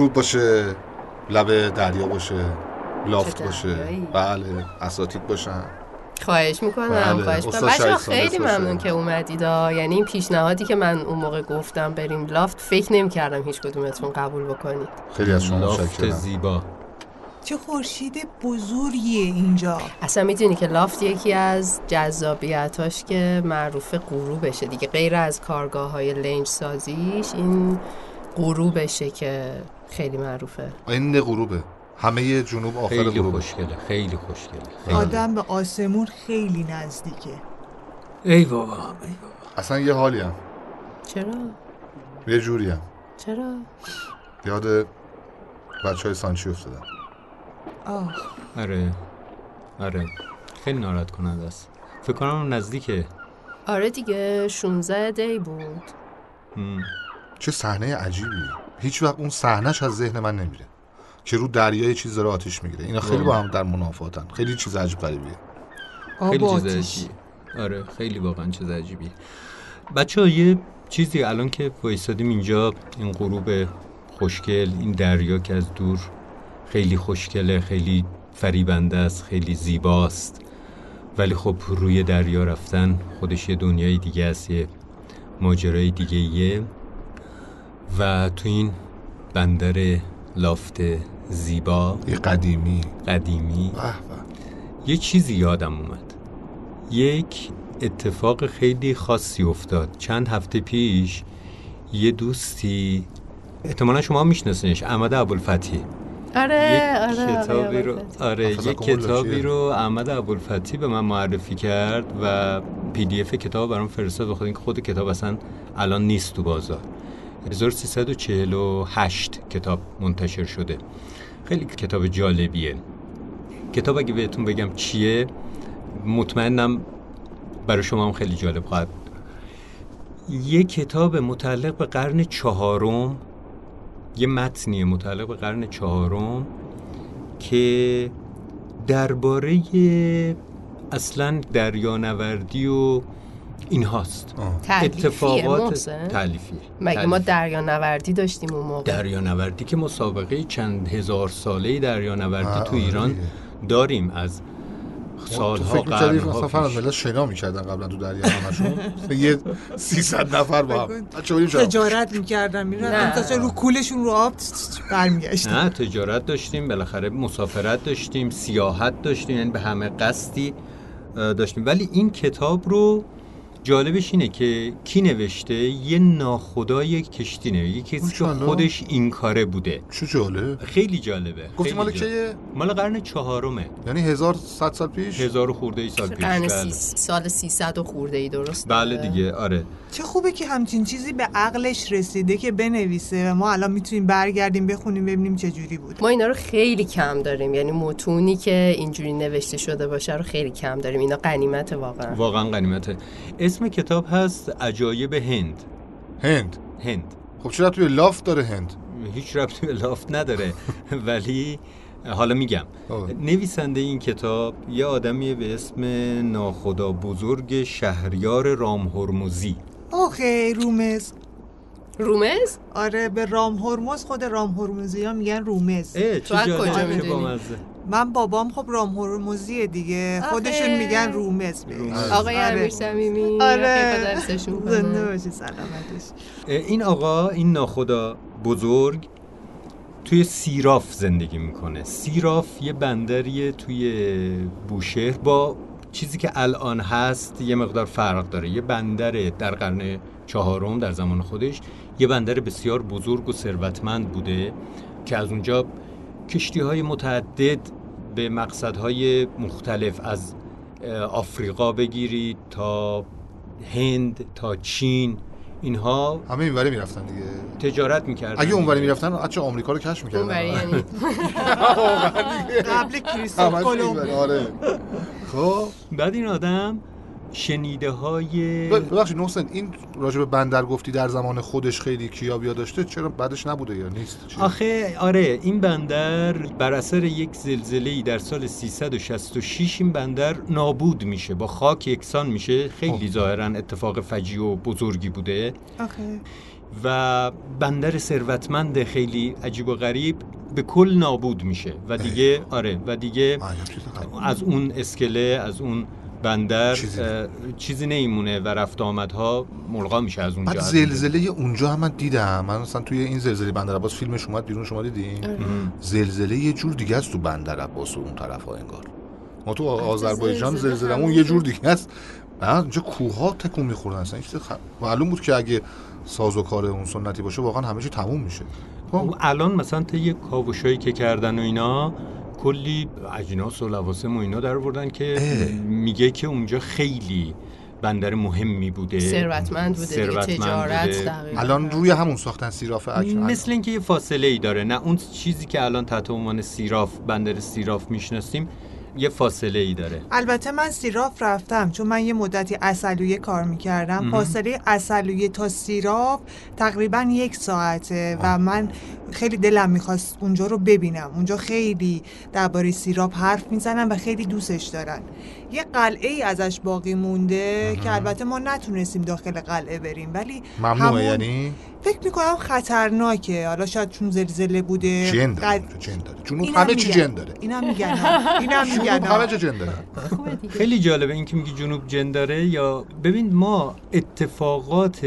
غروب باشه لب دریا باشه لافت باشه؟ بله اساتید باشن خواهش می‌کنم بله. خواهش بچه خیلی. ممنون که اومدید ها. یعنی این پیشنهادی که من اون موقع گفتم بریم لافت فکر نمی کردم هیچ کدومتون قبول بکنید خیلی از شما لافت زیبا چه خورشید بزرگیه اینجا اصلا می‌دونی که لافت یکی از جذابیتاش که معروف غروبشه دیگه غیر از کارگاه های لنج سازیش این غروبشه که خیلی معروفه. این غروبه. همه جنوب آخر خیلی غروبه خوشگله خیلی خوشگله. خیلی. آدم به آسمون خیلی نزدیکه. ای بابا ای بابا. اصلا یه حالی هم چرا؟ یه جوری هم چرا؟ یاد بچه های سانچی افتادم آه. آره. آره. خیلی ناراحت کننده است. فکر کنم نزدیکه. آره دیگه 16 دی بود. هم. چه صحنه عجیبی. هیچ وقت اون صحنهش از ذهن من نمیره که رو دریا یه چیز داره آتیش می‌گیره. اینا خیلی با هم در منافاتن. خیلی چیز عجیب غریبیه خیلی چیز عجیبی. آره خیلی واقعا چیز عجیبی. بچه یه چیزی الان که وایسادیم اینجا این غروب خوشگل این دریا که از دور خیلی خوشگله خیلی فریبنده است خیلی زیباست. ولی خب روی دریا رفتن خودش یه دنیای دیگه است یه ماجرای دیگه یه و تو این بندر لافت زیبا یه قدیمی. قدیمی به به. یه چیزی یادم اومد. یک اتفاق خیلی خاصی افتاد. چند هفته پیش یه دوستی احتمالا شما میشناسینش احمد ابوالفتی. آره یک آره کتابی رو آره یک کمال کتابی؟ رو احمد ابوالفتی به من معرفی کرد و پی دی اف کتاب برام فرستاد بخاطر اینکه خود کتاب اصلا الان نیست تو بازار. 1348 کتاب منتشر شده خیلی کتاب جالبیه کتاب اگه بهتون بگم چیه مطمئنم برای شما هم خیلی جالب خواهد. یه کتاب متعلق به قرن چهارم یه متنیه متعلق به قرن چهارم که درباره اصلا دریانوردی و این هاست. تعلیفیه اتفاقات؟ تعلیفی مگه ما دریا نوردی داشتیم اون موقع؟ دریانوردی که مسابقه چند هزار ساله دریانوردی تو ایران آره. داریم از تو سالها قرنها مثلا فرض پیش. ملت شنا می‌کردن قبلا تو دریا همشون یه 300 نفر با هم. تجارت می‌کردن میرن رو کولشون رو آب برمیگشتن. نه تجارت داشتیم بالاخره مسافرت داشتیم سیاحت داشتیم یعنی به همه قصدی داشتیم. ولی این کتاب رو جالبش اینه که کی نوشته؟ یه ناخدای کشتی نوشته. یه کسی که. خودش این کاره بوده. چه جالب. خیلی جالبه. گفتی مال. کیه؟ مال قرن چهارمه. یعنی 1100 سال پیش؟ هزار خورده ای سال پیش. قرن بله. سی... سال 300 و خورده ای درست بله دیگه آره. چه خوبه که همچین چیزی به عقلش رسیده که بنویسه و ما الان می‌تونیم برگردیم بخونیم ببینیم چه جوری بود. ما اینا رو خیلی کم داریم. یعنی متونی که اینجوری نوشته شده باشه رو خیلی کم داریم. اینا قنیمت واقعا. واقعا غنیمته اسم کتاب هست عجایب هند. هند؟ هند. خب چرا توی لافت داره هند؟ هیچ ربطی به لافت نداره. ولی حالا میگم. آه. نویسنده این کتاب یه آدمیه به اسم ناخدا بزرگ شهریار رام هرمزی اوکی رومز رومز آره به رام هرمز خود رام هرمزی ها میگن رومز تو از کجا می‌دونی؟ من بابام خب رام هرمزیه دیگه. خودشون میگن رومز بهش. آقای آره. امیر صمیمی آره. زنده باشی سلامتش این آقا این ناخدا بزرگ توی سیراف زندگی می‌کنه سیراف یه بندریه توی بوشهر با چیزی که الان هست یه مقدار فرق داره. یه بندر در قرن چهارم در زمان خودش یه بندر بسیار بزرگ و ثروتمند بوده که از اونجا کشتی های متعدد به مقصدهای مختلف از آفریقا بگیرید تا هند تا چین اینها همه اینوری می‌رفتن دیگه. تجارت می‌کردن اگه اونوری می‌رفتن بچه آمریکا رو کشف می‌کردن؟ اونوری یعنی. قبل کریستوف اینوری، آره. خب. بعد این آدم شنیده های ببخشید نحسن این راجع به بندر گفتی در زمان خودش خیلی کیابیا داشته چرا بعدش نبوده یا نیست؟ آخه آره این بندر بر اثر یک زلزله در سال 366 این بندر نابود میشه با خاک یکسان میشه خیلی خب. ظاهرا اتفاق فجیع و بزرگی بوده آخه و بندر ثروتمند خیلی عجیب و غریب به کل نابود میشه و دیگه آره و دیگه. از اون اسکله از اون بندر چیزی چیزی نمیمونه و رفت آمدها ملغا میشه از اونجا. بعد. زلزله اونجا هم من دیدم. من مثلا توی این زلزله بندر عباس فیلمش اومد بیرون شما دیدین؟ مهم. زلزله یه جور دیگه است تو بندر عباس و اون طرف ها انگار. ما تو آذربایجان زلزله اون یه جور. دیگه است. بعد اونجا کوه ها تکون می‌خورن اصلا خ... معلوم بود که اگه ساز و کار اون سنتی باشه واقعا همه چی تموم میشه. خب الان مثلا طی کاوشایی که کردن و اینا کلی اجناس و لواسم و اینا در آوردن که اه. میگه که اونجا خیلی بندر مهمی بوده ثروتمند بوده تجارت بوده. دقیقاً. الان روی همون ساختن سیراف اکن مثل اینکه یه فاصله ای داره نه اون چیزی که الان تحت عنوان سیراف بندر سیراف می‌شناسیم یه فاصله ای داره. البته من سیراف رفتم چون من یه مدتی اصلویه کار می‌کردم. فاصله اصلویه تا سیراف تقریبا یک ساعته و من خیلی دلم می‌خواست اونجا رو ببینم. اونجا خیلی درباره سیراف حرف می‌زنن و خیلی دوستش دارن. یه قلعه ای ازش باقی مونده که البته ما نتونستیم داخل قلعه بریم ولی ممنوعه همون- یعنی فکر می‌کنم خطرناکه حالا شاید چون زلزله بوده جن داره قد- جن داره جنوب اینم همه چی. جن داره اینم میگن. اینم میگن. همه جا جن داره. خیلی جالبه این که میگی جنوب جن داره یا ببین ما اتفاقات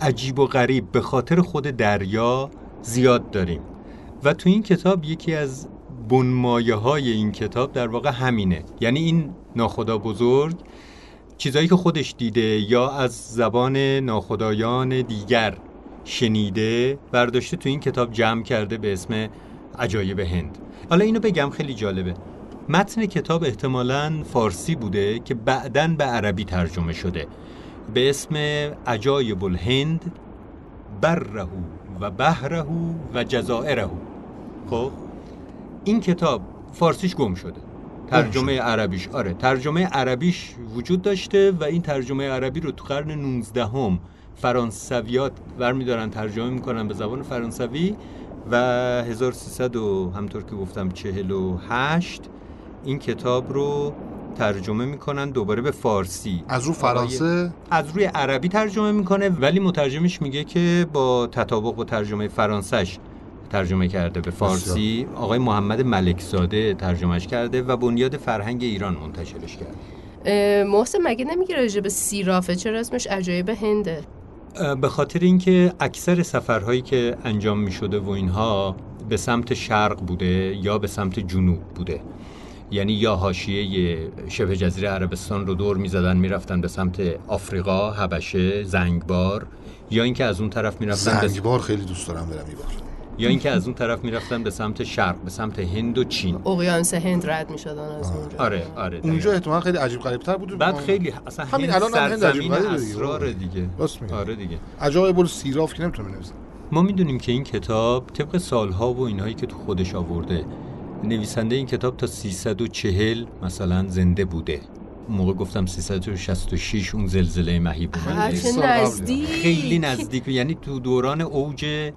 عجیب و غریب به خاطر خود دریا زیاد داریم و تو این کتاب یکی از بنمایه های این کتاب در واقع همینه. یعنی این ناخدا بزرگ چیزایی که خودش دیده یا از زبان ناخدایان دیگر شنیده برداشته تو این کتاب جمع کرده به اسم عجایب هند. حالا اینو بگم خیلی جالبه. متن کتاب احتمالاً فارسی بوده که بعداً به عربی ترجمه شده. به اسم عجایب الهند بره و بحره و جزائره خب؟ این کتاب فارسیش گم شده. ترجمه عربیش آره ترجمه عربیش وجود داشته و این ترجمه عربی رو تو قرن 19 هم فرانسویات برمیدارن ترجمه می‌کنن به زبان فرانسوی و 1300 و همطور که گفتم 48 این کتاب رو ترجمه می‌کنن دوباره به فارسی. از رو فرانسه؟ از روی عربی ترجمه می‌کنه ولی مترجمش میگه که با تطابق با ترجمه فرانسش ترجمه کرده به فارسی. آقای محمد ملکزاده ترجمهش کرده و بنیاد فرهنگ ایران منتشرش کرده. اه، محسن مگه نمیگه راجع به سیرافه؟ چرا اسمش عجایب هنده؟ به خاطر اینکه اکثر سفرهایی که انجام می شده و اینها به سمت شرق بوده یا به سمت جنوب بوده. یعنی یا حاشیه شبه جزیره عربستان رو دور می‌زدن می‌رفتن به سمت آفریقا، حبشه، زنگبار یا اینکه از اون طرف می‌رفتن زنگبار خیلی دوست دارم برم این بار. یا اینکه از اون طرف می‌رفتن به سمت شرق به سمت هند و چین. اقیانوس هند رد می‌شدن از اونجا. آره آره اونجا. احتمال خیلی عجیب غریب تر بود. بعد خیلی اصلا همین هند الان هم هند عجیب. اسرار دیگه. راست. آره دیگه. عجایب السیراف که نمی‌تونم بنویسم. ما می‌دونیم که این کتاب طبق سالها و اینهایی که تو خودش آورده نویسنده این کتاب تا 340 مثلا زنده بوده. اون موقع گفتم 366 اون زلزله مهیب. نزدیک. خیلی نزدیک. یعنی تو دوران اوج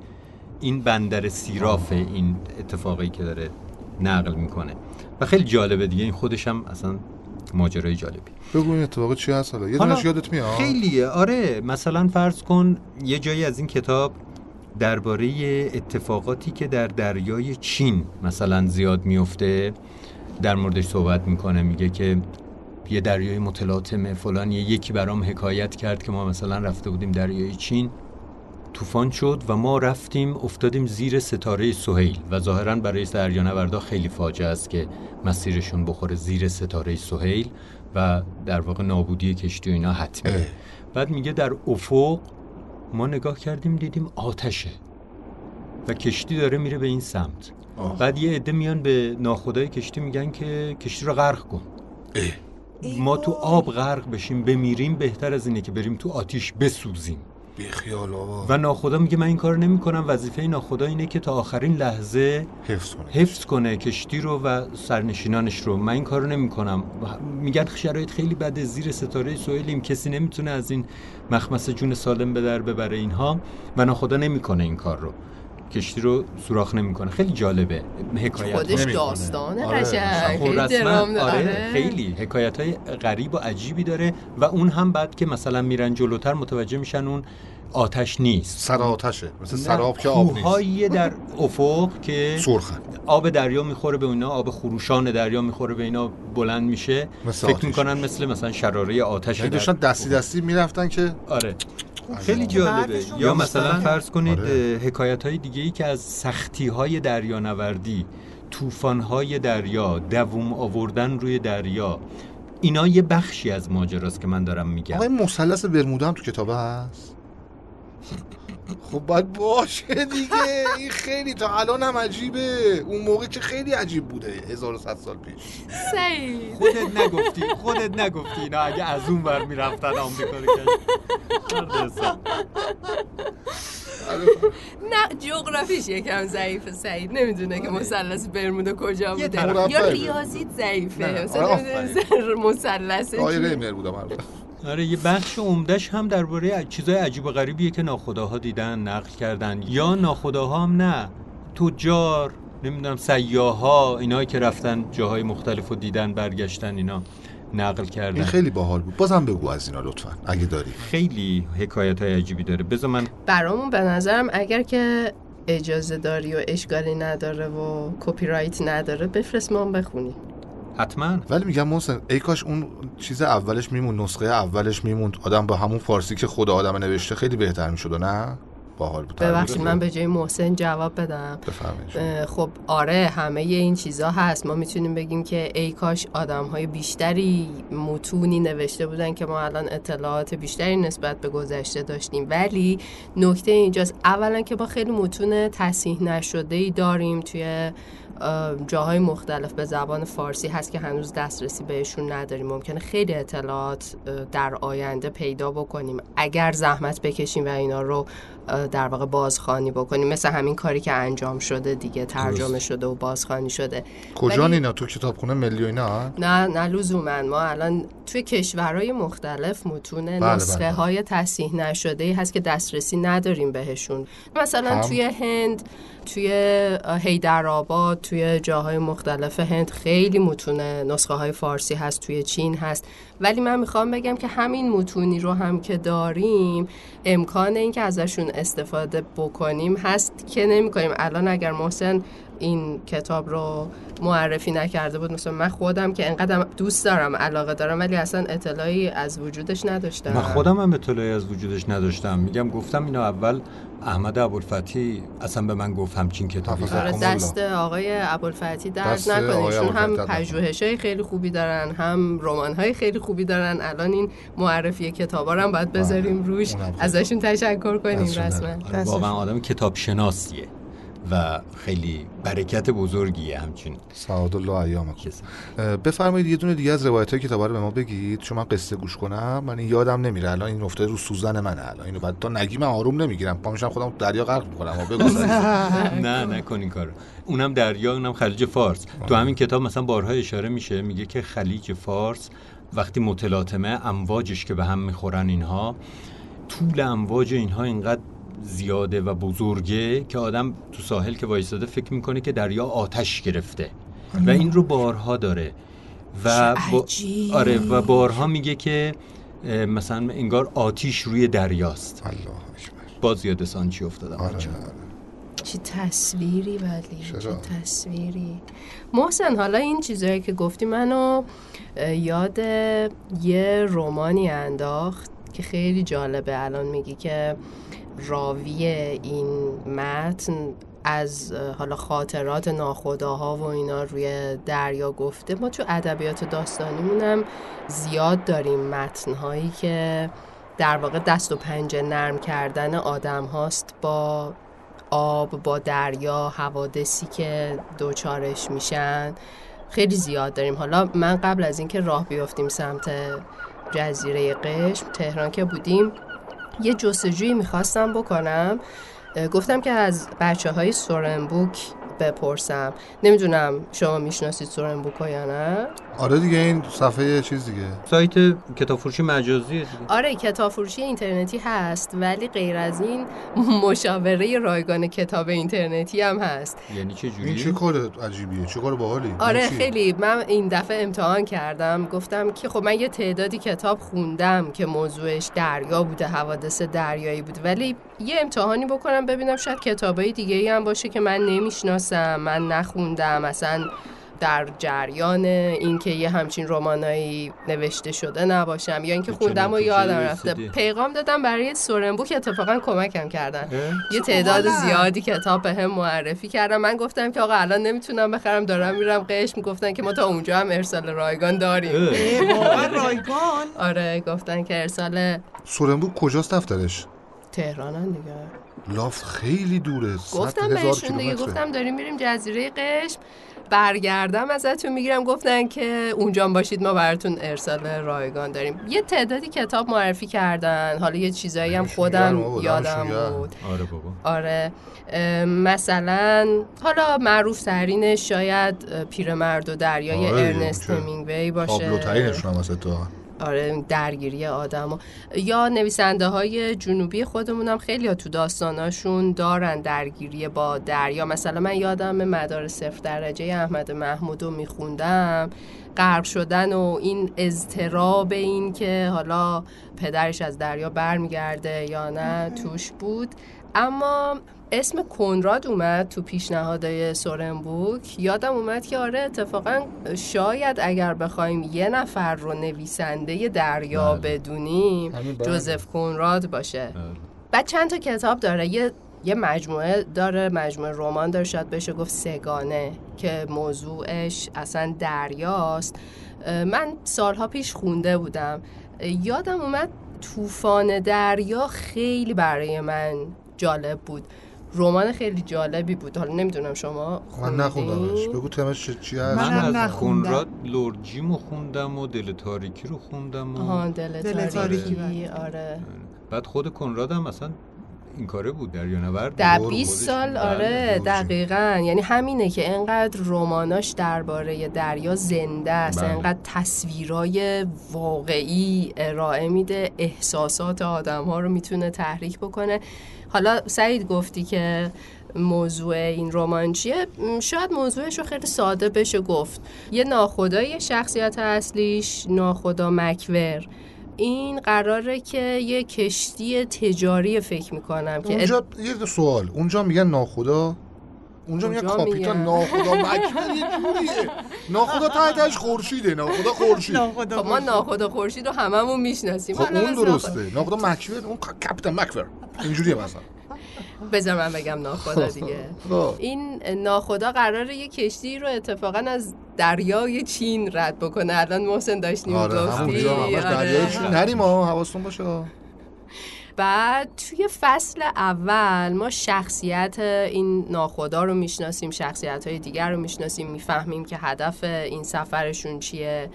این بندر سیراف این اتفاقی که داره نقل می‌کنه. و خیلی جالبه دیگه این خودش هم اصلا ماجرای جالبی. بگو این اتفاق چی هست حالا؟ یه دونش یادت میاد؟ خیلیه. آره مثلا فرض کن یه جایی از این کتاب درباره اتفاقاتی که در دریای چین مثلا زیاد میفته در موردش صحبت می‌کنه میگه که یه دریای متلاطمه فلان یه یکی برام حکایت کرد که ما مثلا رفته بودیم دریای چین. طوفان شد و ما رفتیم افتادیم زیر ستاره سهیل و ظاهرا برای دریانوردا خیلی فاجعه است که مسیرشون بخوره زیر ستاره سهیل و در واقع نابودی کشتی و اینا حتمیه اه. بعد میگه در افق ما نگاه کردیم دیدیم آتشه و کشتی داره میره به این سمت آه. بعد یه عده میان به ناخدای کشتی میگن که کشتی رو غرق کن اه. ما تو آب غرق بشیم بمیریم بهتر از اینه که بریم تو آتیش بسوزیم بی خیال آقا و ناخدا میگه من این کار نمی‌کنم. وظیفه ناخدا اینه که تا آخرین لحظه حفظ کنه. حفظ کنه کشتی رو و سرنشینانش رو. من این کارو نمی‌کنم. میگن شرایط خیلی بده. زیر ستاره سوئیلیم. کسی نمی‌تونه از این مخمس جون سالم به در ببره اینها و ناخدا نمی‌کنه این کار رو. کشتی رو سوراخ نمی‌کنه. خیلی جالبه. حکایت خودش. داستانه آره، خب خیلی آره داره. خیلی. حکایت های غریب و عجیبی داره و اون هم بعد که مثلا میرن جلوتر متوجه میشن اون آتش نیست. سر آتشه. مثل سراب که آب نیست. در افق که سرخن آب دریا می‌خوره به اینا آب خروشان دریا می‌خوره به اینا بلند میشه. مثل فکر آتش. می‌کنن مثل مثلا شراره آتش یعنی داشتن دستی. دستی می‌رفتن که آره. خیلی. جالبه یا مثلا. فرض کنید آره. حکایت های دیگه ای که از سختی های دریانوردی طوفان های دریا دووم آوردن روی دریا اینا یه بخشی از ماجراست که من دارم میگم آقا این مثلث برمودا هم تو کتابه هست خب باید باشه دیگه. این خیلی تا الان هم عجیبه. اون موقع که خیلی عجیب بوده 1100 سال پیش. سعید. خودت نگفتی خودت نگفتی اینا اگه از اون ور می‌رفتن آمریکا رو. نه جغرافیش یکم ضعیفه سعید. نمی‌دونه که مثلث برمودا کجا بوده. یا. ریاضیت ضعیفه. مثلا مثلث دایره. آره یه بخش عمدهش هم درباره چیزای عجیب و غریبیه که ناخداها دیدن نقل کردن. یا ناخداها هم نه. تجار نمی‌دونم سیاها اینایی که رفتن جاهای مختلف و دیدن برگشتن اینا نقل این کردن خیلی باحال بود. بازم بگو از اینا لطفا اگه داری. خیلی حکایت های عجیبی داره. بذار من برامون به نظرم اگر که اجازه داری و اشکالی نداره و کپی رایت نداره بفرست ما هم بخونیم. حتما. ولی میگم محسن ای کاش اون چیز اولش میمون نسخه اولش میموند. آدم با همون فارسی که خود آدم نوشته خیلی بهتر می‌شد نه؟ باحال بود. ببخشید من به جای محسن جواب بدم. خب آره همه این چیزا هست. ما می‌تونیم بگیم که ای کاش آدم های بیشتری متونی نوشته بودن که ما الان اطلاعات بیشتری نسبت به گذشته داشتیم. ولی نکته اینجاست اولا که ما خیلی متون تصحیح نشده ای داریم توی جاهای مختلف به زبان فارسی هست که هنوز دسترسی بهشون نداریم. ممکنه خیلی اطلاعات در آینده پیدا بکنیم. اگر زحمت بکشیم و اینا رو در واقع بازخوانی بکنیم مثل همین کاری که انجام شده دیگه ترجمه شده و بازخوانی شده. کجا ولی- اینا؟ تو کتابخونه ملی و اینا؟ نه نه لزوما. ما الان توی کشورهای مختلف متون بله، نسخه بله. های تصحیح نشده ای هست که دسترسی نداریم بهشون. مثلا هم. توی هند توی هیدرآباد توی جاهای مختلف هند خیلی متون نسخه های فارسی هست توی چین هست. ولی من می‌خوام بگم که همین متونی رو هم که داریم امکان این که ازشون استفاده بکنیم هست که نمی کنیم الان اگر محسن این کتاب رو معرفی نکرده بود. مثلا من خودم که انقدر دوست دارم علاقه دارم ولی اصلا اطلاعی از وجودش نداشتم. من خودم هم اطلاعی از وجودش نداشتم. میگم گفتم اینا اول احمد ابوالفتی اصلا به من گفت همچین کتابی. آره دست آقای ابوالفتی درد نکنه. ایشون هم ابوالفتی درد پژوهش های خیلی خوبی دارن هم رمان های خیلی خوبی دارن. الان این معرفی کتابا رو هم باید بذاریم روش. ازشون تشکر کنیم رسما. واقعا آدم کتاب شناسیه و خیلی برکت بزرگیه همچین سعاد الله ایامکم بفرمایید یه دونه دیگه از روایت های کتاب رو به ما بگید. چون من قصه گوش کنم من این یادم نمیره. الان این افتاده رو سوزن منه. الان اینو بعد تا نگی من آروم نمی‌گیرم. پا میشم خودم دریا غرق می‌کنم. بگو. نه نکن این کارو. اونم دریا اونم خلیج فارس. تو همین کتاب مثلا بارها اشاره میشه. میگه که خلیج فارس وقتی متلاطمه امواجش که به هم می‌خورن اینها طول امواج اینها اینقدر زیاده و بزرگه که آدم تو ساحل که وایستاده فکر می‌کنه که دریا آتش گرفته و این رو بارها داره و با... آره و بارها میگه که مثلا انگار آتیش روی دریاست. الله اکبر. باز یاد سانچی افتادم؟ آره بچه‌ها. چه تصویری ولی؟ چه تصویری. محسن حالا این چیزایی که گفتی منو یاد یه رومانی انداخت که خیلی جالبه. الان میگی که راوی این متن از حالا خاطرات ناخداها و اینا روی دریا گفته. ما تو ادبیات داستانیمون هم زیاد داریم متنهایی که در واقع دست و پنجه نرم کردن آدم هاست با آب با دریا حوادثی که دوچارش میشن. خیلی زیاد داریم. حالا من قبل از اینکه راه بیافتیم سمت جزیره قشم تهران که بودیم یه جستجویی می‌خواستم بکنم. گفتم که از بچه های سورنبوک بپرسم. نمی‌دونم شما می‌شناسید سورنبوکو یا نه؟ آره دیگه این صفحه چیز دیگه. سایت کتاب فروشی مجازی دیگه. آره کتاب فروشی اینترنتی هست ولی غیر از این مشاوره رایگان کتاب اینترنتی هم هست. یعنی چه این چه جوری کار عجیبیه. چه کار باحالی؟ آره؟ خیلی. من این دفعه امتحان کردم. گفتم که خب من یه تعدادی کتاب خوندم که موضوعش دریا بوده حوادث دریایی بود ولی یه امتحانی بکنم ببینم شاید کتابای دیگه ای هم باشه که من نمی‌شناسم من نخوندم. اصلا در جریان اینکه یه همچین رمانایی نوشته شده نباشم یا اینکه خوندم و یادم رفته؟ پیغام دادم برای سورنبوک اتفاقا کمکم کردن؟ یه تعداد. زیادی کتاب به هم معرفی کردم. من گفتم که آقا الان نمی‌تونم بخرم دارم میرم قشم. گفتن که ما تا اونجا هم ارسال رایگان داریم. رایگان. آره گفتن که ارسال سورنبوک کجاست دفترش؟ تهرانن دیگه. لافت خیلی دوره صد گفتم بهشون دیگه. گفتم داریم میریم جزیره قشم. برگردم ازتون می‌گیرم. گفتن که اونجا باشید ما براتون ارسال رایگان داریم. یه تعدادی کتاب معرفی کردن. حالا یه چیزایی هم خودم بابا، یادم. بود. آره بابا. آره. مثلا حالا معروف ترینش شاید پیرمرد و دریای آره، ارنست همینگوی باشه. تابلوترینشون هم واسه تو آره درگیری آدم یا نویسنده های جنوبی خودمون هم خیلی تو داستاناشون دارن درگیری با دریا مثلا من یادم مدار صفر درجه احمد محمود رو میخوندم. غرق شدن و این اضطراب این که حالا پدرش از دریا برمیگرده یا نه توش بود. اما اسم کنراد اومد تو پیشنهادهای سورنبوک یادم اومد که آره اتفاقا شاید اگر بخوایم یه نفر رو نویسنده دریا بله. بدونیم بله. جوزف کنراد باشه آره. بعد چند تا کتاب داره یه یه مجموعه داره مجموعه رمان داره شاید بشه گفت سگانه که موضوعش اصلا دریاست من سالها پیش خونده بودم یادم اومد طوفان دریا خیلی برای من جالب بود رمان خیلی جالبی بود حالا نمی‌دونم شما من؟ نخوندمش بگو تمش چی- هست من من از نخوندم. کنراد لورجیمو خوندم و دل تاریکی رو خوندم و آها دل, دل تاریکی تاریکی، آره بعد خود کنراد هم اصلا این کاره بود دریانورد در بود. 20 خودش. سال بله. آره بود. دقیقا یعنی همینه که انقدر رماناش درباره دریا زنده است بله. انقدر تصویرای واقعی ارائه میده احساسات آدم ها رو می‌تونه تحریک بکنه حالا سعید گفتی که موضوع این رمان چیه؟ شاید موضوعش رو خیلی ساده بشه گفت. یه ناخدای شخصیت اصلیش ناخدا مکور. این قراره که یه کشتی تجاری فکر می‌کنم که اونجا یه سوال. اونجا میگن ناخدا؟ اونجا میگن اونجا کاپیتان. ناخدا مکبر یه جوریه. ناخدا تحتش خورشیده ناخدا خورشید. خب ما ناخدا خورشید رو هممون می‌شناسیم. خب اون درسته. ناخدا مکبر اون کاپیتان مکبر اینجوریه مثلا. بذار من بگم ناخدا دیگه. خب. این ناخدا قراره یه کشتی رو اتفاقا از دریای چین رد بکنه. الان محسن داشتیم آره همش دریای آره. چین. نریم ها حواستون باشه. بعد توی فصل اول ما شخصیت این ناخدا رو می‌شناسیم شخصیت های دیگر رو می‌شناسیم می‌فهمیم که هدف این سفرشون چیه.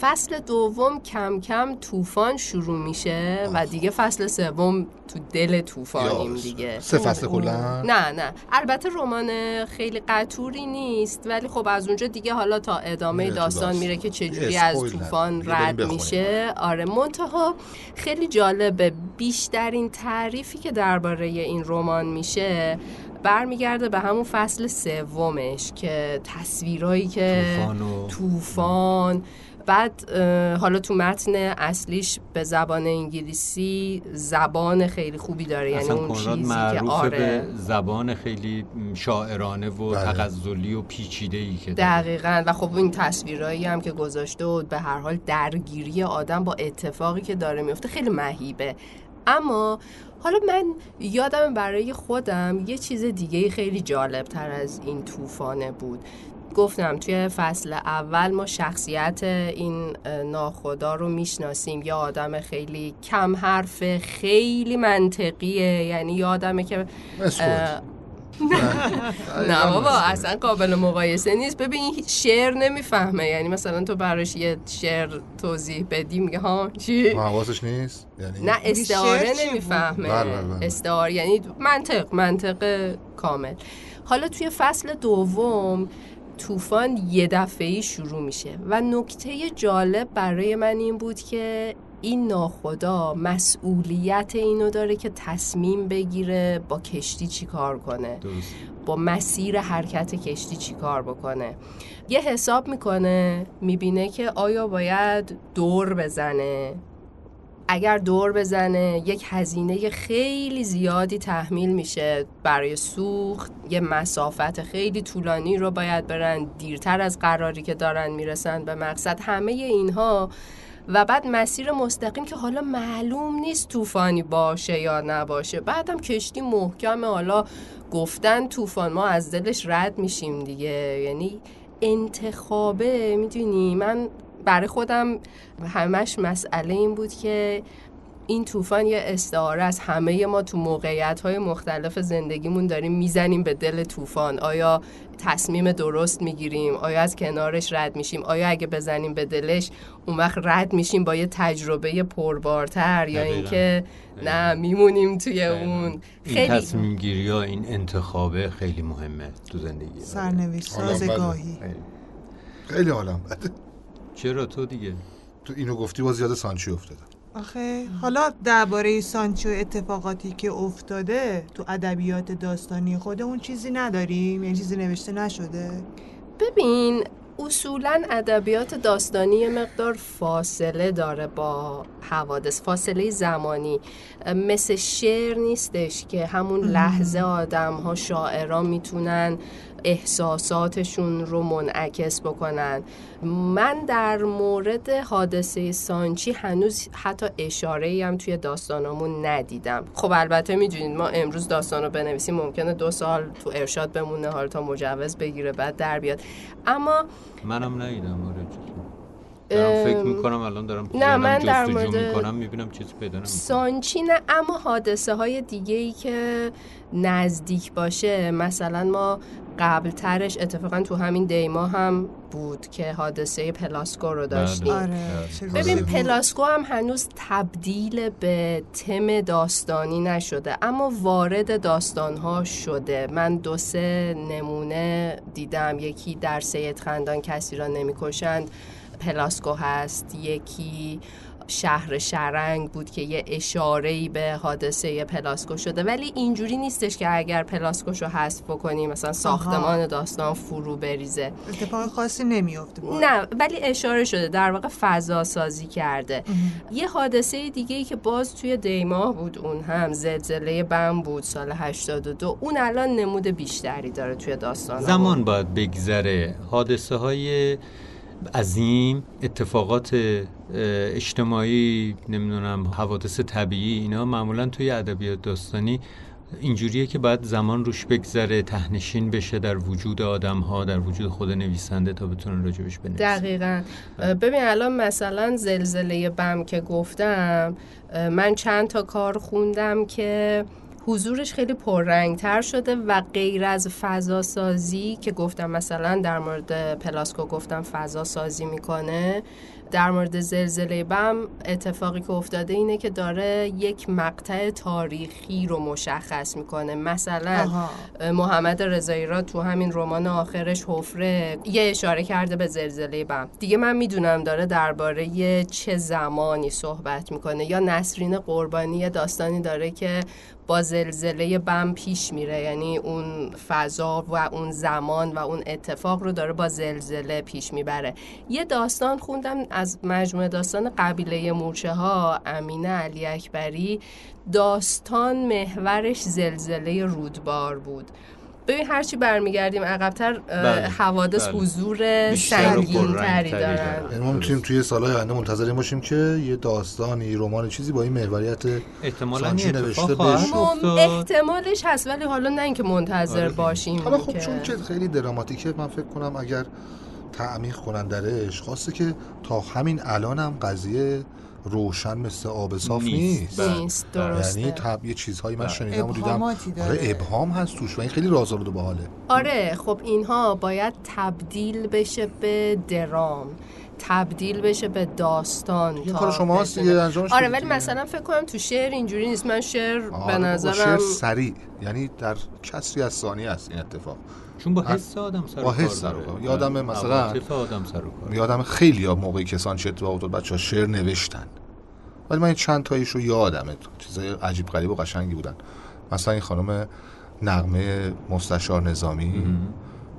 فصل دوم کم کم طوفان شروع میشه و دیگه فصل سوم تو دل طوفانیم دیگه. سه فصل کلا؟ نه نه. البته رمان خیلی قطوری نیست ولی خب از اونجا دیگه حالا تا ادامه داستان. میره که چجوری از طوفان رد. میشه. آره منتها خیلی جالبه بیشترین تعریفی که درباره این رمان میشه برمیگرده به همون فصل سومش که تصویرهایی که طوفان و- طوفان بعد حالا تو متن اصلیش به زبان انگلیسی زبان خیلی خوبی داره یعنی اون چیزی که معروفه آره به زبان خیلی شاعرانه و بله. تغزلی و پیچیده ای که داره. دقیقا و خب این تصویرهایی هم که گذاشته و به هر حال درگیری آدم با اتفاقی که داره میفته خیلی مهیبه اما حالا من یادم برای خودم یه چیز دیگه خیلی جالب تر از این طوفانه بود گفتم توی فصل اول ما شخصیت این ناخدا رو می‌شناسیم. یا آدم خیلی کم حرف خیلی منطقیه. یعنی یه آدمه که نه. بابا اصلا قابل مقایسه نیست. ببین شعر نمی‌فهمه. یعنی مثلا تو براش یه شعر توضیح بدی میگه ها چی؟ حواسش نیست؟ یعنی نه استعاره نمی‌فهمه. بله، بله، بله. استعاره یعنی منطق منطق کامل. حالا توی فصل دوم طوفان یه دفعه شروع میشه. و نکته جالب برای من این بود که این ناخدا مسئولیت اینو داره که تصمیم بگیره با کشتی چی کار کنه. با مسیر حرکت کشتی چی کار بکنه. یه حساب می‌کنه می‌بینه که آیا باید دور بزنه. اگر دور بزنه یک هزینه خیلی زیادی تحمیل میشه. برای سوخت یه مسافت خیلی طولانی رو باید برن. دیرتر از قراری که دارن می‌رسن به مقصد. همه اینها. و بعد مسیر مستقیم که حالا معلوم نیست طوفانی باشه یا نباشه. بعدم کشتی محکمه. حالا گفتن طوفان ما از دلش رد میشیم دیگه. یعنی انتخابه. می‌دونی؟ من برای خودم همش مسئله این بود که این طوفان یه استعاره از همه ما تو موقعیت های مختلف زندگیمون داریم می‌زنیم به دل طوفان. آیا تصمیم درست می‌گیریم؟ آیا از کنارش رد میشیم؟ آیا اگه بزنیم به دلش اون وقت رد میشیم با یه تجربه پربارتر یا اینکه نه میمونیم توی اون. خیلی این تصمیم گیری ها این انتخابه خیلی مهمه تو زندگی. سرنوشت سازگاهی. خیلی. عالم چرا تو دیگه؟ تو اینو گفتی باز یاد سانچی افتادم. آخه حالا درباره سانچو اتفاقاتی که افتاده تو ادبیات داستانی خودمون چیزی نداریم؟ یعنی چیزی نوشته نشده؟ ببین اصولا ادبیات داستانی مقدار فاصله داره با حوادث فاصله زمانی. مثل شعر نیستش که همون لحظه آدم ها شاعران می‌تونن احساساتشون رو منعکس بکنن. من در مورد حادثه سانچی هنوز حتی اشاره هم توی داستانامون ندیدم. خب البته می‌دونید ما امروز داستان رو بنویسیم ممکنه دو سال تو ارشاد بمونه حالا تا مجوز بگیره بعد در بیاد. اما منم ندیدم دارم فکر می‌کنم الان دارم نه من در مورد می‌کنم می‌بینم چیزی پیدا نمی‌کنم سانچی نه اما حادثه های دیگه ای که نزدیک باشه مثلا ما قبل ترش اتفاقا تو همین دی‌ماه هم بود که حادثه پلاسکو رو داشتیم. آره. ببین پلاسکو هم هنوز تبدیل به تم داستانی نشده اما وارد داستانها شده. من دو سه نمونه دیدم یکی در سید خندان کسی را نمی‌کشند. پلاسکو هست یکی شهر شرنگ بود که یه اشاره به حادثه پلاسکو شده. ولی اینجوری نیستش که اگر پلاسکوش رو حذف بکنیم مثلا ساختمان داستان فرو بریزه. اتفاق خاصی نمیافته نه ولی اشاره شده در واقع فضا سازی کرده. یه حادثه دیگه ای که باز توی دیماه بود اون هم زلزله بم بود سال 82 اون الان نمود بیشتری داره توی داستان زمان باید بگذره. حادثه های عظیم اتفاقات اجتماعی نمی‌دونم حوادث طبیعی اینا معمولا توی ادبیات داستانی اینجوریه که باید زمان روش بگذره تهنشین بشه در وجود آدم ها در وجود خود نویسنده تا بتونن راجبش بنویسن. دقیقا. ببین الان مثلا زلزله بم که گفتم من چند تا کار خوندم که حضورش خیلی پررنگتر شده و غیر از فضا سازی که گفتم مثلا در مورد پلاسکو گفتم فضا سازی می‌کنه در مورد زلزله بم اتفاقی که افتاده اینه که داره یک مقطع تاریخی رو مشخص می‌کنه. مثلا محمد رضایی را تو همین رمان آخرش حفره یه اشاره کرده به زلزله بم. دیگه من می‌دونم داره درباره چه زمانی صحبت می‌کنه. یا نسرین قربانی داستانی داره که با زلزله بم پیش میره. یعنی اون فضا و اون زمان و اون اتفاق رو داره با زلزله پیش می‌بره. یه داستان خوندم از مجموعه داستان قبیله مورچه ها امینه علی اکبری داستان محورش زلزله رودبار بود ببین هرچی برمیگردیم عقبتر بله، حوادث بله. حضور سنگین تری دارن. یعنی ما می‌تونیم توی سالهای آینده منتظر باشیم که یه داستانی رمان چیزی با این محوریت احتمالاً نوشته بشه. احتمالش هست ولی حالا نه اینکه منتظر آره. باشیم حالا خب که- چون که خیلی دراماتیکه من فکر کنم اگر تعمیق کنن درش خواسته که تا همین الانم قضیه روشن مثل آب صاف نیست. نیست, بله. نیست بله. درسته یعنی تب یه چیزهایی من بله. شنیدم و دیدم. آره ابهام هست توش و این خیلی رازآلود و باحاله آره خب اینها باید تبدیل بشه به درام تبدیل بشه به داستان این تا کار شما هست بتونه- دیگه انجامش آره ولی. مثلا فکر کنم تو شعر اینجوری نیست. من شعر آره به بابا، نظرم شعر سریع. یعنی در کسری از ثانیه است این اتفاق. چون با حس آدم سر و با حس سر و داره. کار. یادم. مثلا- آدم سر و کار. یادم خیلی ها موقعی که سانچی اتفاق افتاد بچه ها شعر نوشتن. ولی من چند تاییش رو یادمه. چیزای عجیب غریب و قشنگی بودن. مثلا این خانم نغمه مستشار نظامی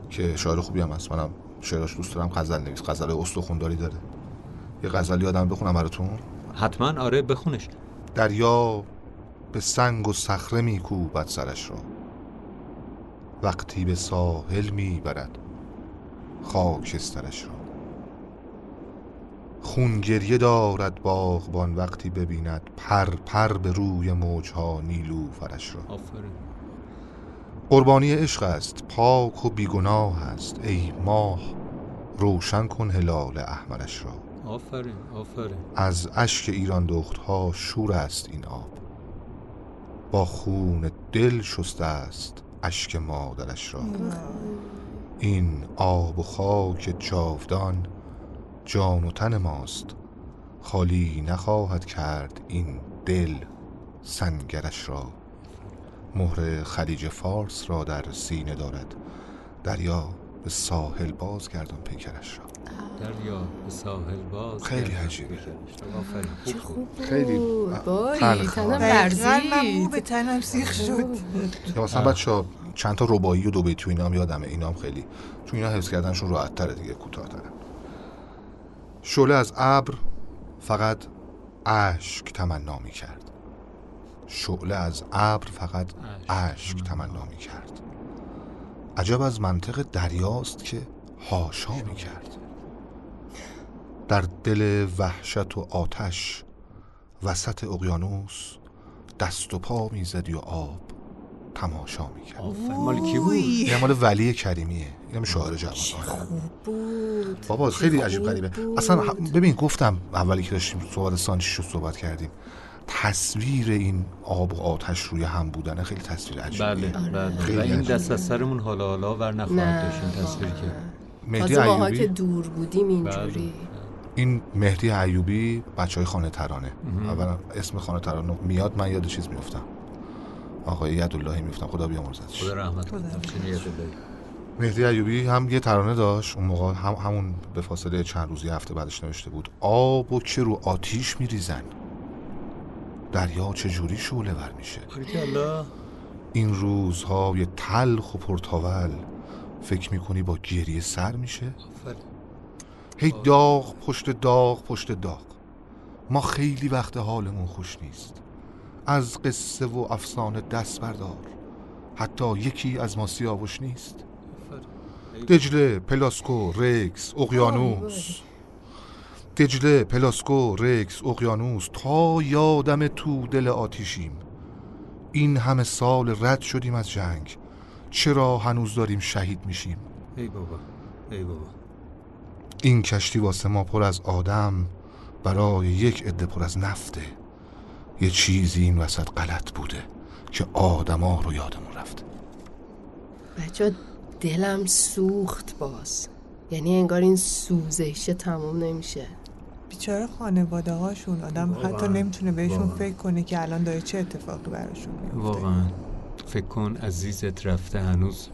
که شاعر خوبی هم هست. منم شعراش دوست دارم غزل نویس غزل استخونداری داره. یه غزل یادم بخونم براتون. حتما آره بخونش. دریا به سنگ و صخره میکوبد سرش را. وقتی به ساحل می‌برد خاکسترش را. خون گریه دارد باغبان وقتی ببیند پر پر به روی موجها نیلو فرش را. آفرین. قربانی عشق است پاک و بیگناه است ای ماه روشن کن هلال احمرش را. آفرین آفرین. از اشک ایران دختها شور است این آب. با خون دل شسته است اشک مادرش را. این آب و خاک جاودان جان و تن ماست. خالی نخواهد کرد این دل سنگرش را. مهر خلیج فارس را در سینه دارد. دریا به ساحل بازگردان پیکرش را. دریا به ساحل باز خیلی عجیبه. چه خوب خیلی باری. تنم به تنم سیخ شد. یا مثلا بچه ها چند تا ربایی و دو بیتو اینا هم یادمه. اینا هم خیلی. چون اینا حفظ کردنشون راحت تره دیگه کوتاه تره شعله از ابر فقط اشک تمنا می کرد شعله از ابر فقط اشک. تمنا می کرد عجب از منطق دریاست که هاشا می کرد در دل وحشت و آتش وسط اقیانوس دست و پا می‌زدی و آب تماشا می‌کرد. مال کی بود. این مال ولی کریمیه. اینم شاعر جوان بود. بابا چه خیلی عجیب غریبه. اصلا ببین گفتم اولی که داشتیم صحبت رو صحبت کردیم. تصویر این آب و آتش روی هم بودن خیلی تصویر عجیبیه. بله بله. خیلی و این. دست از سرمون حالا حالا ور نخواهد داشت این تصویر که مهدی ماها که ایوبی؟ دور بودیم اینجوری. بله. این مهدی ایوبی بچه های خانه ترانه. اولا اسم خانه ترانه میاد من یاد چیز میفتم آقای یداللهی میفتم خدا بیامرزدش خدا رحمت کنه. مهدی ایوبی هم یه ترانه داشت. اون موقع هم همون به فاصله چند روزی هفته بعدش نوشته بود. آب و که رو آتیش میریزن. دریا چه جوری شعله ور میشه. این روزهای تلخ و پرتاول فکر می‌کنی با گریه سر میشه. هی داغ پشت داغ پشت داغ. ما خیلی وقت حالمون خوش نیست. از قصه و افسانه دست بردار. حتی یکی از ما سیاوش نیست. دجله پلاسکو رکس اقیانوس. دجله پلاسکو رکس اقیانوس تا یادمه تو دل آتیشیم. این همه سال رد شدیم از جنگ. چرا هنوز داریم شهید میشیم؟ ای بابا ای بابا. این کشتی واسه ما پر از آدم برای یک عده پر از نفته. یه چیزی این وسط غلط بوده که آدما رو یادمون رفته بچه دلم سوخت باز. یعنی انگار این سوزشه تموم نمیشه. بیچاره خانواده هاشون آدم واقعاً. حتی نمی‌تونه بهشون واقعاً. فکر کنه که الان داره چه اتفاقی براشون میفته واقعا فکر کن عزیزت رفته هنوز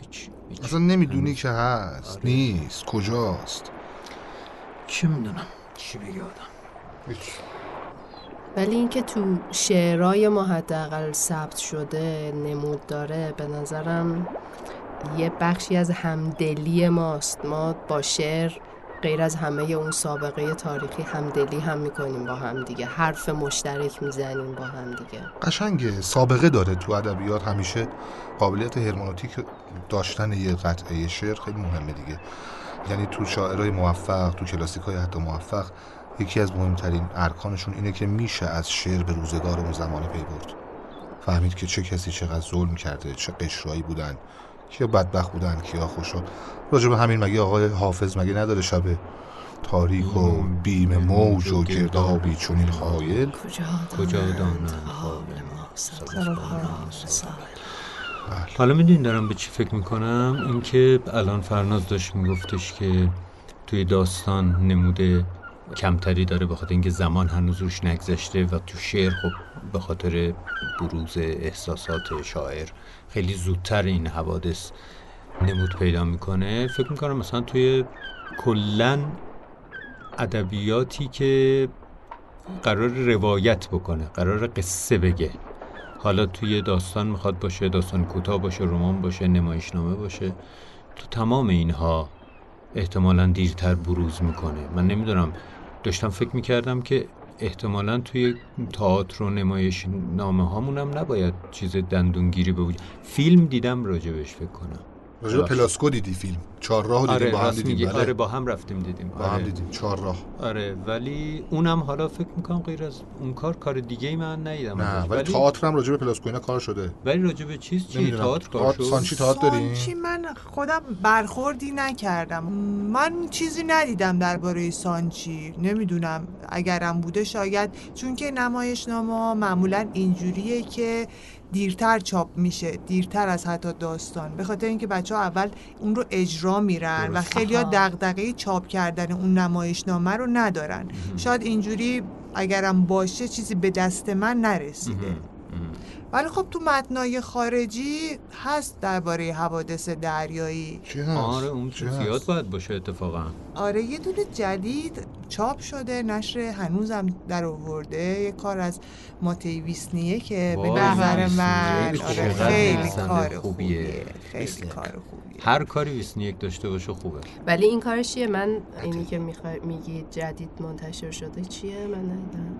هیچ هیچ. اصلا نمی‌دونی که هست آره. نیست کجاست چه می‌دونم چی بگه آدم ولی اینکه تو شعرهای ما حداقل ثبت شده نمود داره به نظرم یه بخشی از همدلی ماست ما با شعر غیر از همه اون سابقه تاریخی همدلی هم می‌کنیم با هم دیگه. حرف مشترک می‌زنیم با هم دیگه. قشنگه. سابقه داره تو ادبیات همیشه. قابلیت هرمونوتیک داشتن یه قطعه شعر خیلی مهمه دیگه. یعنی تو شاعرای موفق تو کلاسیک های حتی موفق یکی از مهمترین ارکانشون اینه که میشه از شعر به روزگار اون زمانه پی برد. فهمید که چه کسی چقدر ظلم کرده چه قشرایی بودن. کیا بدبخت بودن کیا خوشا راجع به همین مگه آقای حافظ مگه نداره شب تاریک و بیم موج و گردابی چونین خایل؟ کجا دانند حال ما سر و کار سر. حالا می‌دونین دارم به چی فکر می‌کنم؟ اینکه الان فرناز داشت میگفتش که توی داستان نموده کمتری داره به خاطر اینکه زمان هنوز روش نگذشته و تو شعر خب به خاطر بروز احساسات شاعر خیلی زودتر این حوادث نمود پیدا می‌کنه. فکر می‌کنم مثلا توی کلا ادبیاتی که قرار روایت بکنه قرار قصه بگه. حالا توی داستان می‌خواد باشه داستان کوتاه باشه رمان باشه نمایشنامه باشه. تو تمام اینها احتمالا دیرتر بروز می‌کنه. من نمی‌دونم داشتم فکر می‌کردم که احتمالا توی تئاتر و نمایش نامه هامون هم نباید چیز دندونگیری به فیلم دیدم راجبش فکر کنم. راجع به پلاسکو دیدی فیلم. چهار راه دیدیم آره با هم دیدیم. بله. آره با هم رفتیم دیدیم. با هم آره. دیدیم. چهار راه. آره ولی اونم حالا فکر می‌کنم غیر از اون کار کار دیگه ای من ندیدم. نه ازش. ولی تئاتر هم راجع به پلاسکو اینا کار شده. ولی راجع به چیز چی. تئاتر کار تئاتر شد. سانچی تئاتر داریم؟ سانچی من خودم برخوردی نکردم. من چیزی ندیدم درباره سانچی. نمی‌دونم اگرم بوده شاید. چون که نمایشنامه معمولا اینجوریه که دیرتر چاپ میشه دیرتر از حتی داستان به خاطر اینکه بچه ها اول اون رو اجرا میرن و. خیلی ها. دغدغه چاپ کردن اون نمایشنامه رو ندارن شاید اینجوری اگرم باشه چیزی به دست من نرسیده. ولی خب تو متنای خارجی هست درباره حوادث دریایی چی هست؟ آره اون چی هست؟ زیاد باید باشه اتفاقا آره یه دونه جدید چاپ شده نشر هنوزم در آورده یه کار از ماتی ویسنیه که به نظر من آره خیلی کار خوبیه. خیلی. کار خوبیه هر کاری ویسنیک داشته باشه خوبه. ولی این کارش چیه؟ من اینی که می‌خوای میگی جدید منتشر شده چیه؟ من ندیدم.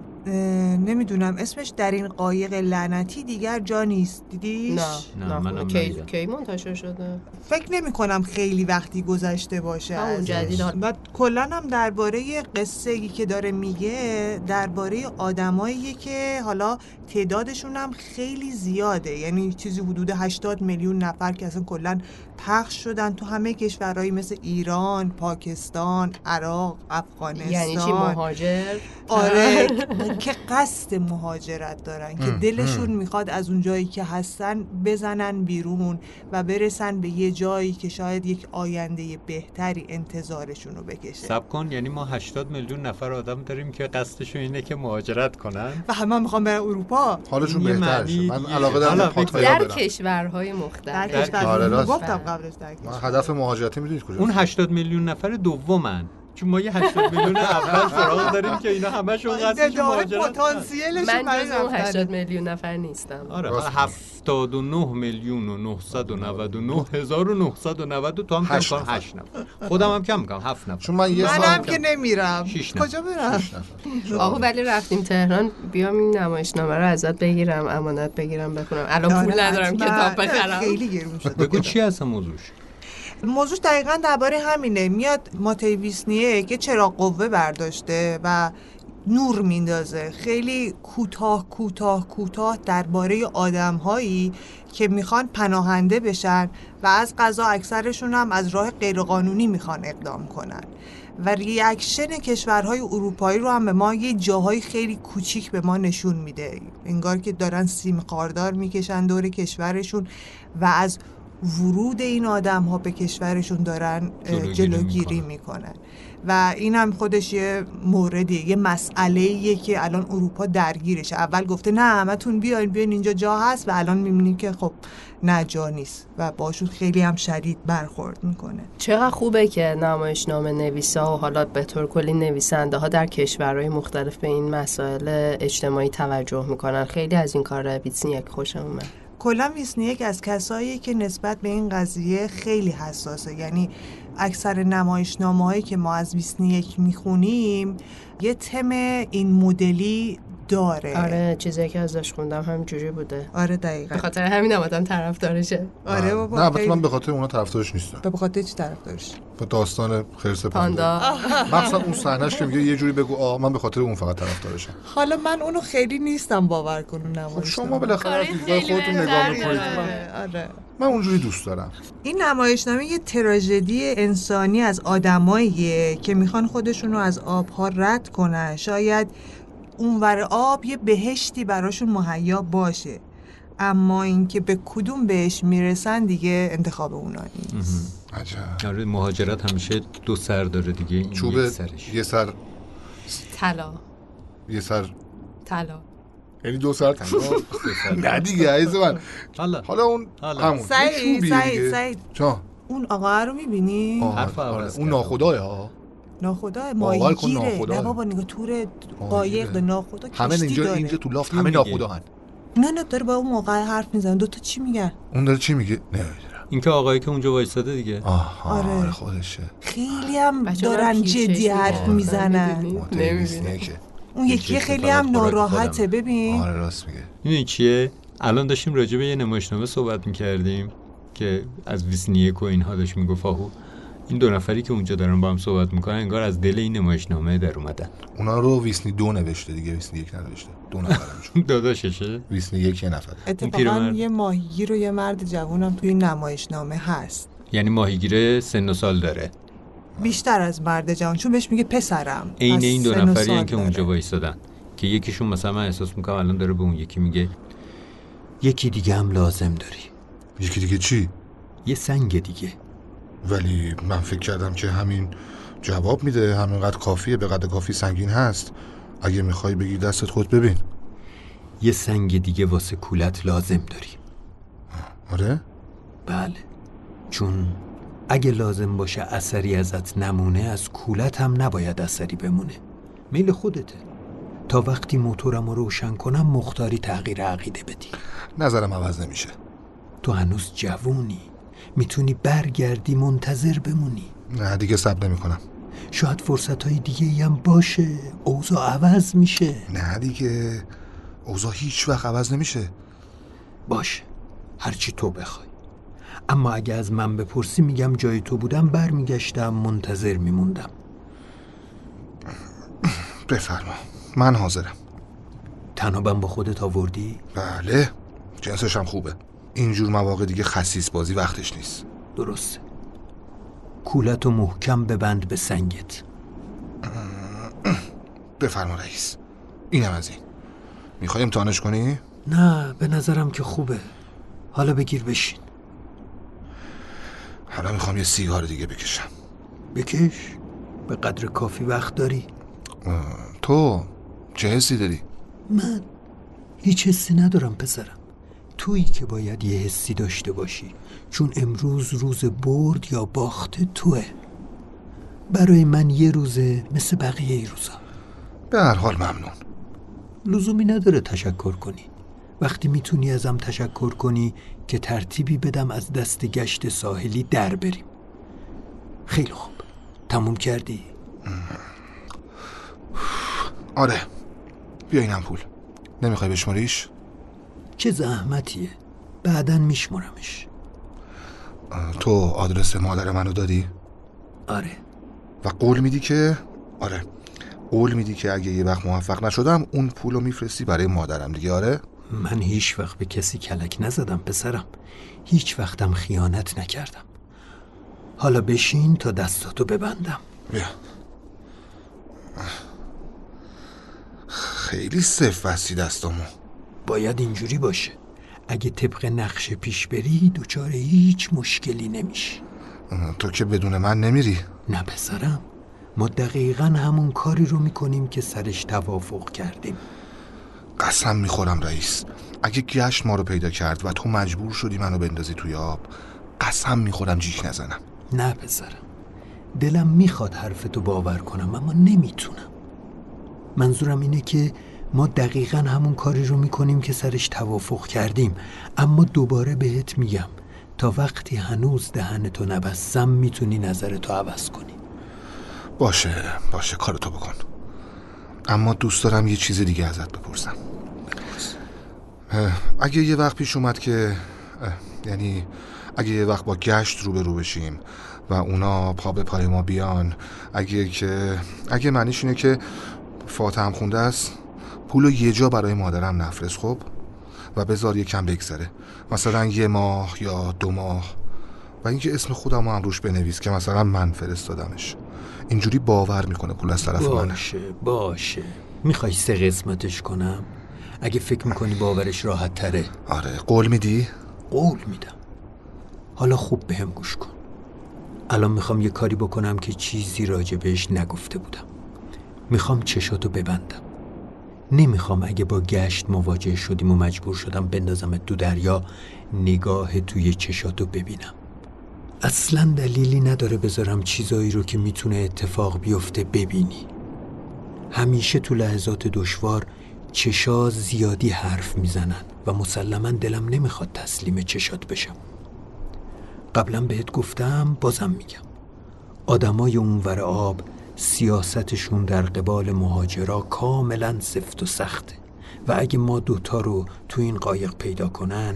نمی‌دونم. اسمش در این قایق لعنتی دیگر جا نیست. دیدیش؟ نه. نه، نه منم کی. کی منتشر شده؟ فکر نمی کنم خیلی وقتی گذشته باشه ازش. جدید. و کلا هم درباره قصه ای که داره میگه درباره آدمایی که حالا تعدادشون هم خیلی زیاده. یعنی چیزی حدود 80 میلیون نفر که اصلا کلا پخش شدن تو همه کشورهایی مثل ایران، پاکستان، عراق، افغانستان. یعنی چی مهاجر؟ آره که قصد مهاجرت دارن که دلشون می‌خواد از اون جایی که هستن بزنن بیرون و برسن به یه جایی که شاید یک آینده بهتری انتظارشون رو بکشه. سب کن یعنی ما 80 میلیون نفر آدم داریم که قصدشون اینه که مهاجرت کنن. و همه می‌خوان برن اروپا. حالشون یه بهتر من. علاقه دارم در کشورهای مختلف. در کشور آره، راست. گفتم قبلش. من کشور هدف مهاجرتی می‌دونید کجا اون 80 میلیون نفر دومن. چون ما یه 80 میلیون اول سراغ داریم که اینا همشون داره مهاجرت کنن. پتانسیلشون من جز اون رفتنه. 80 میلیون نفر نیستم. آره راست حالا 79 میلیون و 999 هزار و 990 تو هم کم هشت کن نفر. 8 نفر. خودم هم کم کم 7 نفر. چون من یه منم سال که نمیرم. کجا برم؟ آقا ولی رفتیم تهران. بیام این نمایشنامه رو ازت بگیرم امانت بگیرم بخونم. الان پول آره، ندارم. کتاب بخرم. خیلی گرون شده. بگو چی هست موضوعش؟ موضوع دقیقا درباره همینه. میاد ماتای ویسنیه که چراغ قوه برداشته و نور میندازه. خیلی کوتاه کوتاه کوتاه درباره آدم هایی که می‌خوان پناهنده بشن و از قضا اکثرشون هم از راه غیرقانونی می‌خوان اقدام کنن. و ریاکشن کشورهای اروپایی رو هم به ما یه جاهای خیلی کوچیک به ما نشون میده. انگار که دارن سیم قاردار می‌کشن دور کشورشون و از ورود این آدم ها به کشورشون دارن جلوگیری می‌کنن. و این هم خودش یه موردیه یه مسئله که الان اروپا درگیرشه. اول گفته نه همتون بیاین بیاین اینجا جا هست و الان می‌بینیم که خب نه جا نیست. و باشون خیلی هم شدید برخورد می‌کنه. چقدر خوبه که نمایشنامه نویسا و حالا به طور کلی نویسنده ها در کشورهای مختلف به این مسائل اجتماعی توجه می‌کنن. خیلی از این کار ویتسنیک خوشم اومد. کلا ویسنی یک از کسایی که نسبت به این قضیه خیلی حساسه. یعنی اکثر نمایشنامه هایی که ما از ویسنی یک می‌خونیم یه تم این مدلی داره. آره چیزی که ازش خوندم همینجوری بوده. آره به دقیقا خاطر همین هم آدم طرفدارشه. آره بابا نه البته من به خاطر اونا طرفدارش نیستم. به خاطر چی طرف دارش به داستان خرس پاندا. مخصوصا اون صحنهش که میگه یه جوری بگو آه من به خاطر اون فقط طرفدارشم. حالا من اونو خیلی نیستم باور کنم خب نمایش شما بالاخره خودتون نگاه می‌کنید. من, آره. من اونجوری دوست دارم. این نمایشنامه یه تراژدی انسانی از آدماییه که می‌خوان خودشون رو از آبها رد کنن. شاید اونور آب یه بهشتی براشون مهیا باشه اما اینکه به کدوم بهش می‌رسن دیگه انتخاب اونا نیست عجب آره مهاجرت همیشه دو سر داره دیگه این چوب یه سر طلا یه سر طلا یعنی دو سر سر. نه دیگه عزیز من حالا حالا اون. همون سعید سعید. سعید اون آقا رو می‌بینی؟ حرف آره. عوض اون کردم. ناخداه ها ناخدا ماهیگیره. نه بابا نگاه تور قایق ده ناخدا همه کشتی اینجا داره. اینجا تو لافت همه؟ ناخدا هن نه نه داره با اون موقع حرف می‌زنه. دوتا چی میگن؟ اون داره چی میگه؟ نمی‌دونم. این که آقایی که اونجا وایستاده دیگه. آها آره. آره. خودشه. خیلی هم دارن جدی حرف می‌کنن. می‌زنن. نمی‌بینی. که اون یکی خیلی هم ناراحته. ببین. آره راست میگه. می‌دونی چیه؟ الان داشتیم راجع به یه نمایشنامه صحبت می‌کردیم که از ویسنیک و اینها داشت می‌گفت آهو. این دو نفری که اونجا دارن با هم صحبت می‌کنن انگار از دل این نمایشنامه در اومدن. اونا رو ویسنی دو نوشته دیگه ویسنی یک ننوشته دو نفرمشون داداششه؟ ویسنی یک یه نفره اتفاقا پیرمرد. یه ماهیگیر و یه مرد جوونم توی نمایشنامه هست. یعنی ماهیگیره سن و سال داره. بیشتر از مرد جوان چون بهش میگه پسرم. عین این دو نفری که اونجا داره. وایستادن. که یکیشون مثلا من احساس می‌کنم الان داره به اون یکی میگه یکی دیگه هم لازم داری. یکی دیگه چی؟ یه سنگ دیگه. ولی من فکر کردم که همین جواب میده همینقدر کافیه به قدر کافی سنگین هست. اگه می‌خوای بگی دستت خود ببین. یه سنگ دیگه واسه کولت لازم داری آره؟ بله. چون اگه لازم باشه اثری ازت نمونه از کولت هم نباید اثری بمونه. میل خودته. تا وقتی موتورم رو روشن کنم مختاری تغییر عقیده بدی. نظرم عوض نمیشه. تو هنوز جوونی. می‌تونی برگردی منتظر بمونی. نه دیگه سب نمی‌کنم. شاید فرصت های دیگه هم باشه. اوضاع عوض میشه. نه دیگه اوضاع هیچ وقت عوض نمیشه. باشه هرچی تو بخوای. اما اگه از من بپرسی میگم جای تو بودم برمیگشتم منتظر میموندم. بفرما من حاضرم. تنابم با خودت آوردی؟ بله جنسش هم خوبه. اینجور مواقع دیگه خسیس بازی وقتش نیست. درسته. کولت و محکم ببند به سنگت. بفرما رئیس. اینم از این. می‌خوای امتحانش کنی؟ نه به نظرم که خوبه. حالا بگیر بشین. حالا می‌خوام یه سیگار دیگه بکشم. بکش. به قدر کافی وقت داری. تو چه حسی داری؟ من هیچ حسی ندارم پسرم. تویی که باید یه حسی داشته باشی. چون امروز روز برد یا باخت توه. برای من یه روزه مثل بقیه ای روزا. به هر حال ممنون. لزومی نداره تشکر کنی. وقتی می‌تونی ازم تشکر کنی که ترتیبی بدم از دست گشت ساحلی در بریم. خیلی خوب. تموم کردی؟ آره. بیا اینم پول. نمی‌خوای بشماریش؟ چه زحمتیه؟ بعدا میشمرمش تو آدرس مادر منو دادی؟ آره. و قول میدی که؟ آره. قول میدی که اگه یه وقت موفق نشدم اون پولو میفرستی برای مادرم دیگه آره؟ من هیچ وقت به کسی کلک نزدم پسرم. هیچ وقتم خیانت نکردم. حالا بشین تا دستاتو ببندم. بیا. خیلی صف بستی دستامو. باید اینجوری باشه. اگه طبق نقشه پیش بری دچار هیچ مشکلی نمیشی. تو که بدون من نمیری. نه پسرم. ما دقیقا همون کاری رو می‌کنیم که سرش توافق کردیم. قسم می‌خورم رئیس. اگه گشت ما رو پیدا کرد و تو مجبور شدی منو بندازی توی آب قسم می‌خورم جیش نزنم. نه پسرم. دلم می‌خواد حرفتو باور کنم اما نمی‌تونم. منظورم اینه که ما دقیقا همون کاری رو می‌کنیم که سرش توافق کردیم. اما دوباره بهت میگم تا وقتی هنوز دهنتو نبستم می‌تونی نظرتو عوض کنی. باشه باشه کارتو بکن. اما دوست دارم یه چیز دیگه ازت بپرسم. اگه یه وقت پیش اومد که یعنی اگه یه وقت با گشت رو به بشیم و اونا پا به پای ما بیان اگه که اگه معنیش اینه که فاتحم خونده است پول یه جا برای مادرم نفرست خب؟ و بذار یه کم بگذره. مثلا یه ماه یا دو ماه. و اینکه اسم خودم هم روش بنویس که مثلا من فرستادمش. اینجوری باور می‌کنه پول از طرف منه. باشه باشه. می‌خوای سه قسمتش کنم؟ اگه فکر می‌کنی باورش راحت تره. آره. قول میدی؟ قول میدم. حالا خوب به هم گوش کن. الان می‌خوام یه کاری بکنم که چیزی راجبش نگفته بودم. می‌خوام چشاتو ببندم. نمی‌خوام اگه با گشت مواجه شدیم و مجبور شدم بندازم دو دریا نگاه توی چشاتو ببینم. اصلا دلیلی نداره بذارم چیزایی رو که می‌تونه اتفاق بیفته ببینی. همیشه تو لحظات دشوار چشا زیادی حرف می‌زنن و مسلما دلم نمی‌خواد تسلیم چشات بشم. قبلا بهت گفتم بازم میگم. آدمای اونور آب سیاستشون در قبال مهاجرا کاملا سفت و سخته. و اگه ما دوتا رو تو این قایق پیدا کنن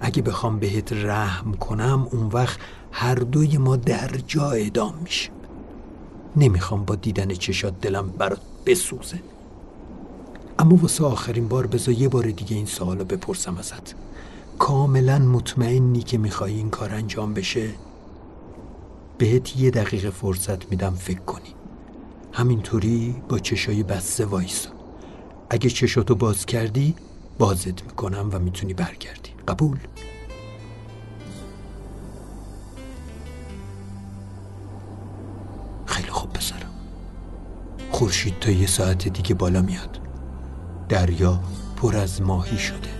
اگه بخوام بهت رحم کنم اون وقت هر دوی ما در جا اعدام میشیم. نمی‌خوام با دیدن چشات دلم برات بسوزه. اما واسه آخرین بار بذار یه بار دیگه این سوالو بپرسم ازت. کاملا مطمئنی که می‌خوای این کار انجام بشه؟ بهت یه دقیقه فرصت میدم فکر کنی. همینطوری با چشای بسته وایسا. اگه چشاتو باز کردی بازت می‌کنم و می‌تونی برگردی. قبول؟ خیلی خوب بذارم خورشید تا یه ساعت دیگه بالا میاد. دریا پر از ماهی شده.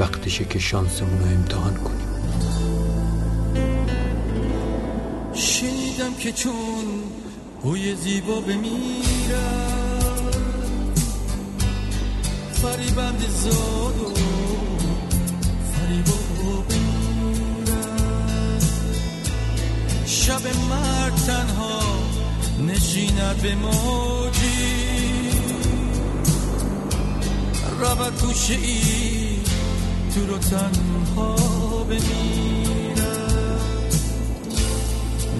وقتشه که شانسمون رو امتحان کنیم. شنیدم که چون بوی زیبا بمیرم فریبند زاد و فریبا بمیرم شب مرد تنها نشیند به موجی رود گوشه ای تو رو تنها بمیرم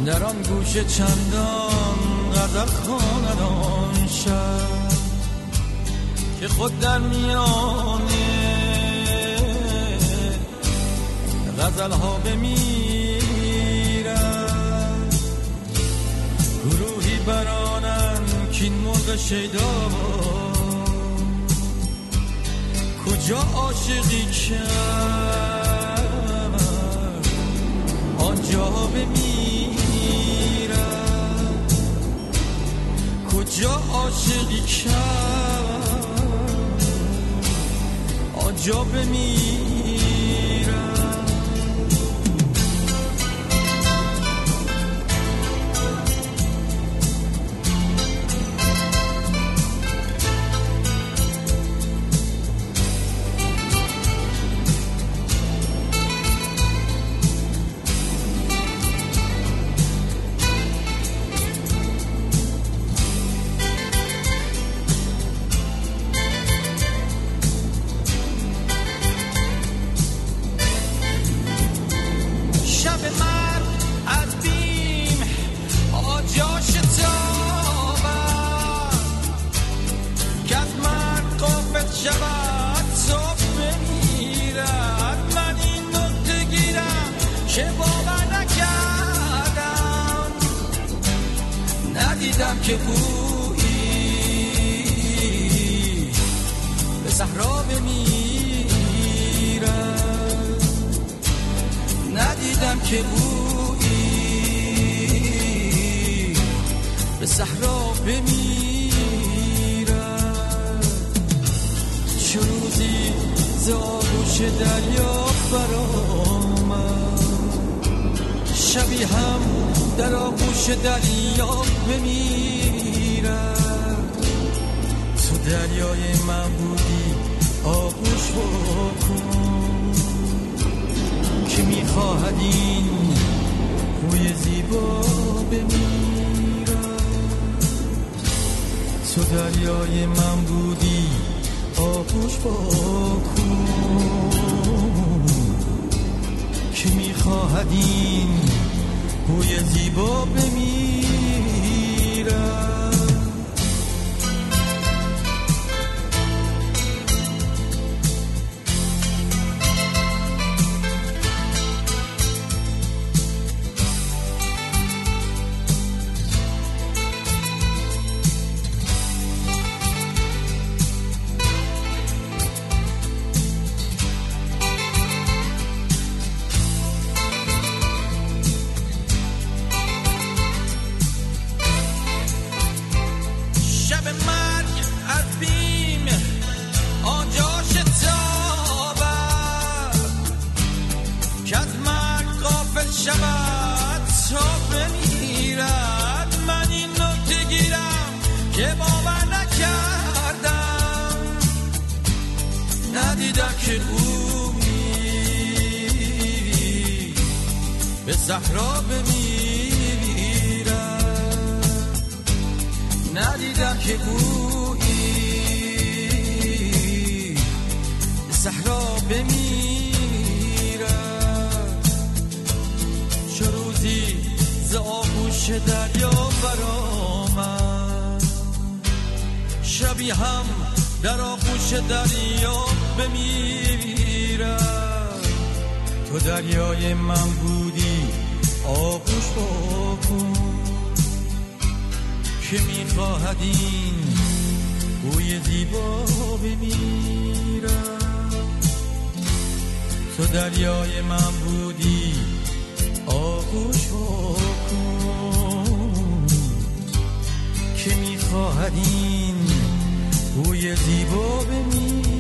در آن گوشه چندان غزل خواند آن شب که خود در میانه غزل ها بمیرم گروهی برانن که این مرغ شیدا. کجا عاشقی کرد؟ آنجا بمیرم کجا عاشقی کرد. آنجا بمیرم تو من بودی آغوش بکن که می‌خواهد این بوی زیبا بمیرم شبی هم در آغوش دریا بمیرد تو دریای من بودی آغوش بکن که می‌خواهد این بوی زیبا بمیرم؟ تو دریای من بودی آغوش بکن که می‌خواهد این بوی زیبا بمیرم